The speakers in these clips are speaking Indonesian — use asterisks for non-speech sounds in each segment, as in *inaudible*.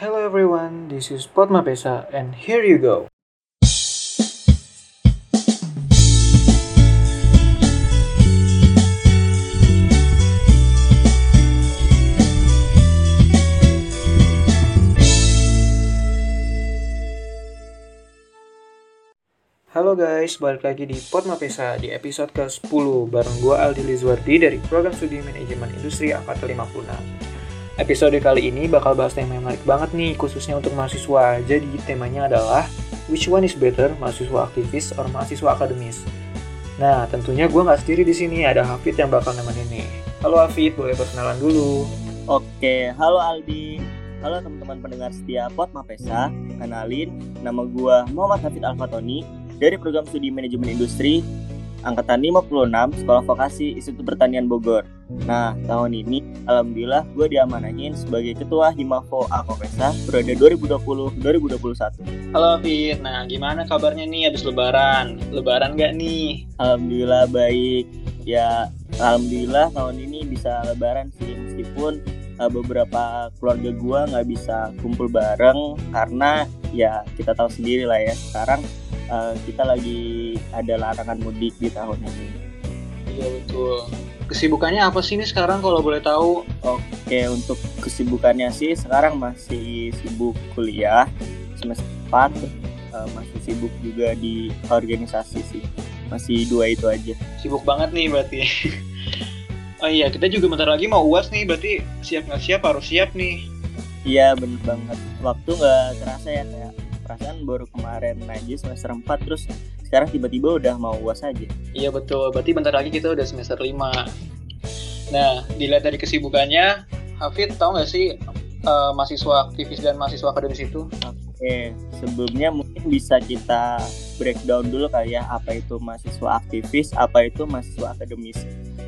Hello everyone, this is Potma Pesa and here you go. Halo guys, balik lagi di Potma Pesa di episode ke-10 bareng gue Aldi Lizwardi dari Program Studi Manajemen Industri Angkatan 56. Episode kali ini bakal bahas tema yang menarik banget nih, khususnya untuk mahasiswa. Jadi temanya adalah Which one is better, mahasiswa aktivis or mahasiswa akademis? Nah, tentunya gue nggak sendiri di sini, ada Hafid yang bakal nemenin nih. Halo Hafid, boleh perkenalan dulu. Oke, halo Aldi. Halo teman-teman pendengar setia Pot Mapesa. Kenalin, nama gua Muhammad Hafid Alfatoni dari Program Studi Manajemen Industri Angkatan 56 Sekolah Vokasi Institut Pertanian Bogor. Nah, tahun ini alhamdulillah gue diamanahin sebagai Ketua Himafo Akopesa periode 2020-2021. Halo Hafid, nah gimana kabarnya nih habis lebaran? Lebaran gak nih? Alhamdulillah baik. Ya, alhamdulillah tahun ini bisa lebaran sih meskipun uh, beberapa keluarga gua nggak bisa kumpul bareng karena ya kita tahu sendiri lah ya sekarang uh, kita lagi ada larangan mudik di tahun ini. Iya betul. Kesibukannya apa sih ini sekarang kalau boleh tahu? Oke, untuk kesibukannya sih sekarang masih sibuk kuliah semester 4 uh, masih sibuk juga di organisasi sih. Masih dua itu aja. Sibuk banget nih berarti. *laughs* oh iya, kita juga bentar lagi mau uas nih, berarti siap nggak siap harus siap nih. Iya bener banget. Waktu nggak terasa ya kayak perasaan baru kemarin aja semester 4 terus sekarang tiba-tiba udah mau uas aja. Iya betul, berarti bentar lagi kita udah semester 5. Nah, dilihat dari kesibukannya, Hafid tahu nggak sih uh, mahasiswa aktivis dan mahasiswa akademis itu? Oke, sebelumnya mungkin bisa kita breakdown dulu kali ya apa itu mahasiswa aktivis, apa itu mahasiswa akademis.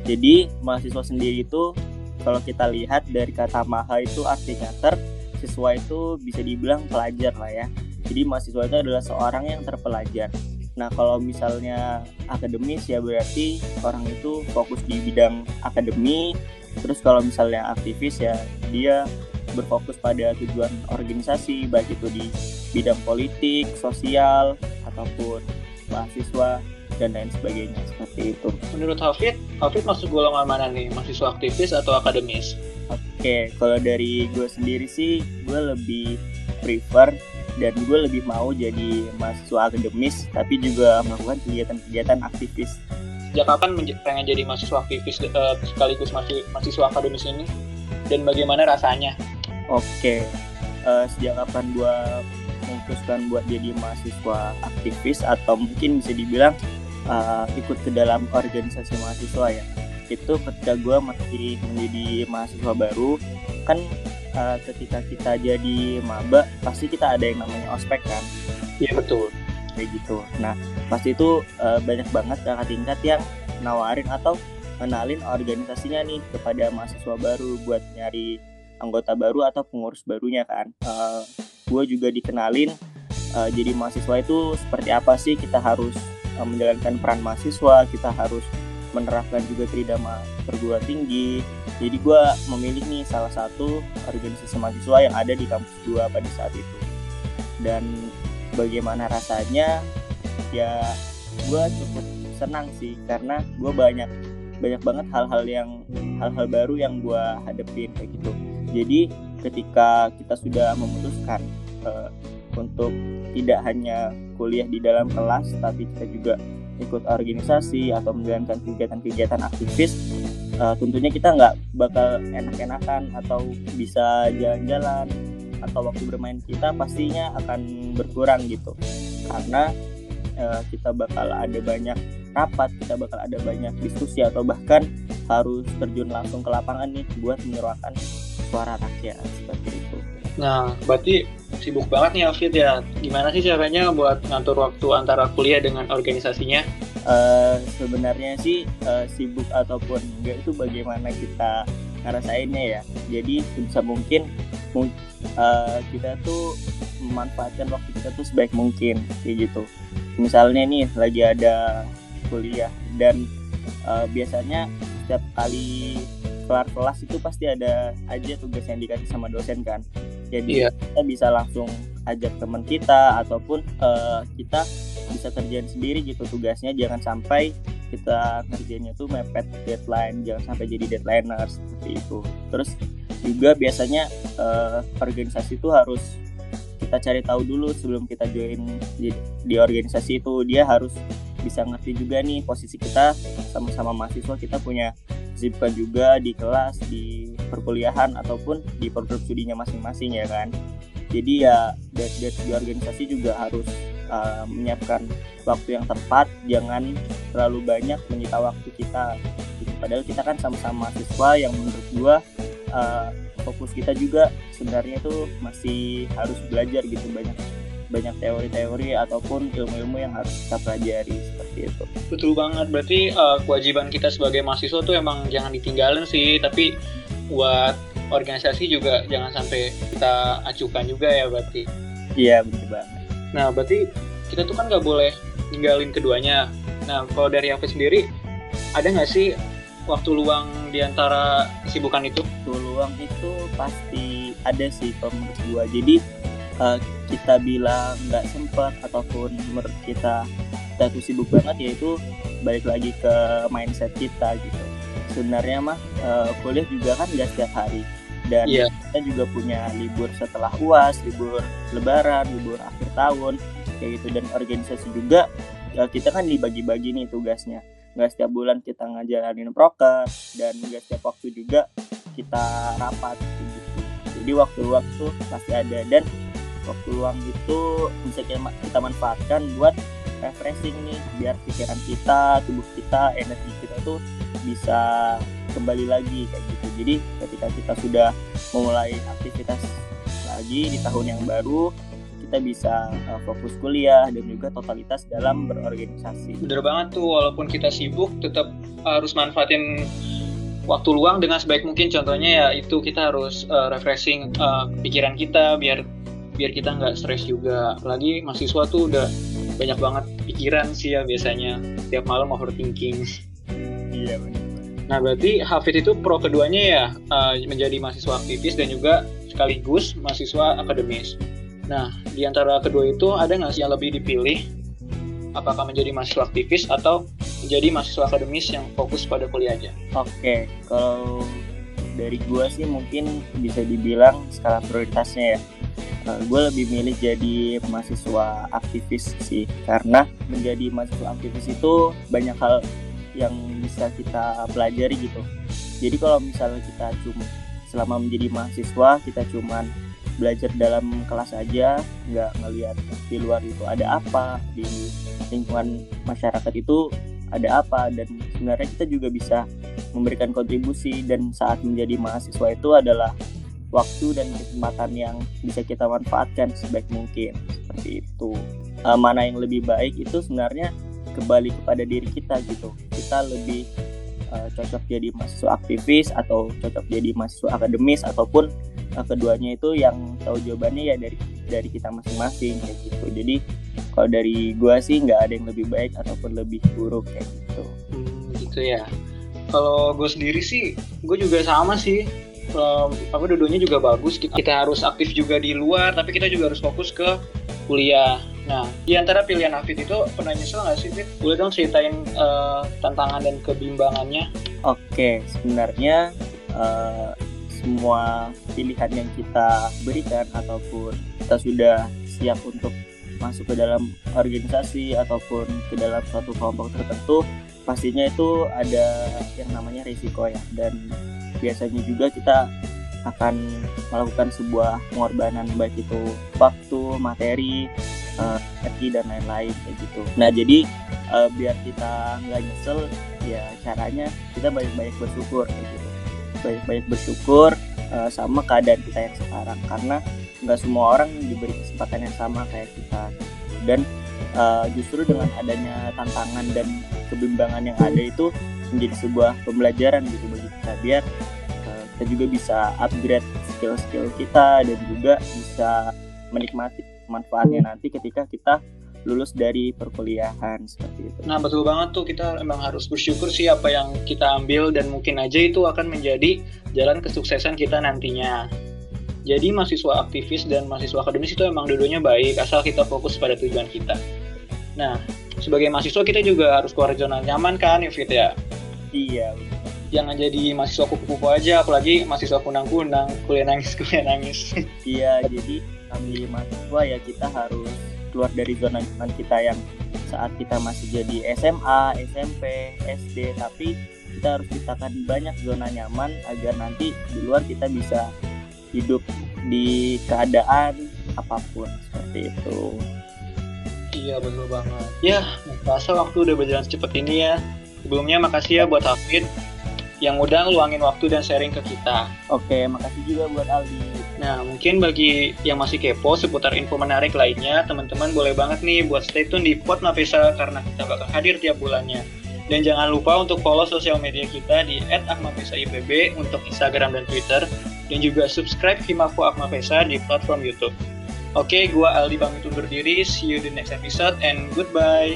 Jadi mahasiswa sendiri itu kalau kita lihat dari kata maha itu artinya ter, siswa itu bisa dibilang pelajar lah ya. Jadi mahasiswa itu adalah seorang yang terpelajar. Nah kalau misalnya akademis ya berarti orang itu fokus di bidang akademi. Terus kalau misalnya aktivis ya dia berfokus pada tujuan organisasi baik itu di bidang politik, sosial ataupun mahasiswa dan lain sebagainya seperti itu. Menurut Hafid, Hafid masuk golongan mana nih? Mahasiswa aktivis atau akademis? Oke, kalau dari gue sendiri sih gue lebih prefer dan gue lebih mau jadi mahasiswa akademis tapi juga melakukan kegiatan-kegiatan aktivis. Sejak kapan pengen jadi mahasiswa aktivis uh, sekaligus masih mahasiswa akademis ini? Dan bagaimana rasanya? Oke, uh, sejak kapan gue memutuskan buat jadi mahasiswa aktivis atau mungkin bisa dibilang uh, ikut ke dalam organisasi mahasiswa ya? Itu ketika gue masih menjadi mahasiswa baru, kan uh, ketika kita jadi maba pasti kita ada yang namanya ospek kan? Iya betul. Kayak gitu. Nah pasti itu uh, banyak banget kakak tingkat yang nawarin atau kenalin organisasinya nih kepada mahasiswa baru buat nyari anggota baru atau pengurus barunya kan. Uh, gue juga dikenalin uh, jadi mahasiswa itu seperti apa sih kita harus uh, menjalankan peran mahasiswa, kita harus menerapkan juga tridharma perguruan tinggi. Jadi gue memilih nih salah satu organisasi mahasiswa yang ada di kampus gue pada saat itu. Dan bagaimana rasanya? Ya gue cukup senang sih karena gue banyak banyak banget hal-hal yang hal-hal baru yang gue hadepin kayak gitu jadi ketika kita sudah memutuskan uh, untuk tidak hanya kuliah di dalam kelas, tapi kita juga ikut organisasi atau menjalankan kegiatan-kegiatan aktivis, uh, tentunya kita nggak bakal enak-enakan atau bisa jalan-jalan atau waktu bermain kita pastinya akan berkurang gitu, karena uh, kita bakal ada banyak rapat, kita bakal ada banyak diskusi atau bahkan harus terjun langsung ke lapangan nih buat menyuarakan suara rakyat seperti itu. Nah, berarti sibuk banget nih Alfred ya. Gimana sih caranya buat ngatur waktu antara kuliah dengan organisasinya? Uh, sebenarnya sih uh, sibuk ataupun enggak itu bagaimana kita ngerasainnya ya. Jadi sebisa mungkin uh, kita tuh memanfaatkan waktu kita tuh sebaik mungkin kayak gitu. Misalnya nih lagi ada kuliah dan uh, biasanya setiap kali kelar kelas itu pasti ada aja tugas yang dikasih sama dosen kan jadi yeah. kita bisa langsung ajak teman kita ataupun uh, kita bisa kerjain sendiri gitu tugasnya. Jangan sampai kita kerjanya tuh mepet deadline jangan sampai jadi deadlineer seperti itu. Terus juga biasanya uh, organisasi itu harus kita cari tahu dulu sebelum kita join di, di organisasi itu. Dia harus bisa ngerti juga nih posisi kita sama-sama mahasiswa kita punya kesibukan juga di kelas di perkuliahan ataupun di program studinya masing-masing ya kan? Jadi ya dari, dari organisasi juga harus uh, menyiapkan waktu yang tepat jangan terlalu banyak menyita waktu kita. Padahal kita kan sama-sama mahasiswa yang menurut gua uh, fokus kita juga sebenarnya itu masih harus belajar gitu banyak banyak teori-teori ataupun ilmu-ilmu yang harus kita pelajari seperti itu. Betul banget. Berarti uh, kewajiban kita sebagai mahasiswa tuh emang jangan ditinggalin sih, tapi buat organisasi juga jangan sampai kita acukan juga ya berarti. Iya betul banget. Nah berarti kita tuh kan nggak boleh ninggalin keduanya. Nah kalau dari Hafiz sendiri ada nggak sih waktu luang di antara kesibukan itu? Waktu luang itu pasti ada sih kalau menurut gua. Jadi uh, kita bilang nggak sempat ataupun menurut kita kita tuh sibuk banget yaitu balik lagi ke mindset kita gitu. Sebenarnya mah uh, kuliah juga kan nggak setiap hari. Dan yeah. kita juga punya libur setelah uas, libur lebaran, libur akhir tahun kayak gitu. Dan organisasi juga ya kita kan dibagi-bagi nih tugasnya. Nggak setiap bulan kita ngajalanin proker dan nggak setiap waktu juga kita rapat gitu. Jadi waktu-waktu pasti ada. Dan waktu luang itu bisa kita manfaatkan buat refreshing nih biar pikiran kita tubuh kita energi kita tuh bisa kembali lagi kayak gitu jadi ketika kita sudah memulai aktivitas lagi di tahun yang baru kita bisa uh, fokus kuliah dan juga totalitas dalam berorganisasi. Bener banget tuh, walaupun kita sibuk, tetap harus manfaatin waktu luang dengan sebaik mungkin. Contohnya ya itu kita harus uh, refreshing uh, pikiran kita biar biar kita nggak stres juga. Lagi mahasiswa tuh udah banyak banget pikiran sih ya biasanya tiap malam overthinking. Iya benar. Nah berarti Hafid itu pro keduanya ya uh, menjadi mahasiswa aktivis dan juga sekaligus mahasiswa akademis. Nah, di antara kedua itu ada nggak sih yang lebih dipilih? Apakah menjadi mahasiswa aktivis atau menjadi mahasiswa akademis yang fokus pada kuliah aja? Oke, kalau dari gue sih mungkin bisa dibilang skala prioritasnya ya. Uh, gue lebih milih jadi mahasiswa aktivis sih, karena menjadi mahasiswa aktivis itu banyak hal yang bisa kita pelajari gitu. Jadi kalau misalnya kita cuma selama menjadi mahasiswa kita cuman belajar dalam kelas aja nggak ngelihat di luar itu ada apa di lingkungan masyarakat itu ada apa dan sebenarnya kita juga bisa memberikan kontribusi dan saat menjadi mahasiswa itu adalah waktu dan kesempatan yang bisa kita manfaatkan sebaik mungkin. Seperti itu. E, mana yang lebih baik itu sebenarnya kembali kepada diri kita gitu. Kita lebih e, cocok jadi mahasiswa aktivis atau cocok jadi mahasiswa akademis ataupun nah, keduanya itu yang tahu jawabannya ya dari dari kita masing-masing kayak gitu. Jadi kalau dari gua sih nggak ada yang lebih baik ataupun lebih buruk kayak gitu. Hmm, gitu ya. Kalau gue sendiri sih gue juga sama sih um, apa dua juga bagus kita harus aktif juga di luar tapi kita juga harus fokus ke kuliah Nah, di antara pilihan Afid itu pernah nyesel nggak sih, Fit? Boleh dong ceritain uh, tantangan dan kebimbangannya? Oke, sebenarnya uh, semua pilihan yang kita berikan ataupun kita sudah siap untuk masuk ke dalam organisasi ataupun ke dalam suatu kelompok tertentu pastinya itu ada yang namanya risiko ya dan biasanya juga kita akan melakukan sebuah pengorbanan baik itu waktu, materi, uh, energi dan lain-lain kayak gitu. Nah jadi uh, biar kita nggak nyesel ya caranya kita banyak-banyak bersyukur kayak gitu banyak-banyak bersyukur uh, sama keadaan kita yang sekarang karena nggak semua orang diberi kesempatan yang sama kayak kita dan justru dengan adanya tantangan dan kebimbangan yang ada itu menjadi sebuah pembelajaran gitu bagi kita biar uh, kita juga bisa upgrade skill-skill kita dan juga bisa menikmati manfaatnya nanti ketika kita lulus dari perkuliahan seperti itu. Nah betul banget tuh kita emang harus bersyukur sih apa yang kita ambil dan mungkin aja itu akan menjadi jalan kesuksesan kita nantinya. Jadi mahasiswa aktivis dan mahasiswa akademis itu emang dua-duanya baik asal kita fokus pada tujuan kita. Nah, sebagai mahasiswa kita juga harus keluar zona nyaman kan, Fit ya? Iya. Jangan jadi mahasiswa kupu-kupu aja, apalagi mahasiswa kunang-kunang, kuliah nangis, *laughs* kuliah nangis. iya, jadi kami mahasiswa ya kita harus keluar dari zona nyaman kita yang saat kita masih jadi SMA, SMP, SD, tapi kita harus ciptakan banyak zona nyaman agar nanti di luar kita bisa hidup di keadaan apa pun seperti itu. Iya betul banget. Ya, merasa waktu udah berjalan secepat ini ya. Sebelumnya makasih ya buat Hafid yang udah ngeluangin waktu dan sharing ke kita. Oke, makasih juga buat Aldi. Nah, mungkin bagi yang masih kepo seputar info menarik lainnya, teman-teman boleh banget nih buat stay tune di Pot Mapesa karena kita bakal hadir tiap bulannya. Dan jangan lupa untuk follow sosial media kita di @akmapesaipb untuk Instagram dan Twitter dan juga subscribe Himafu Akmapesa di platform YouTube. Oke, gua Aldi pamit undur diri. See you di next episode and goodbye.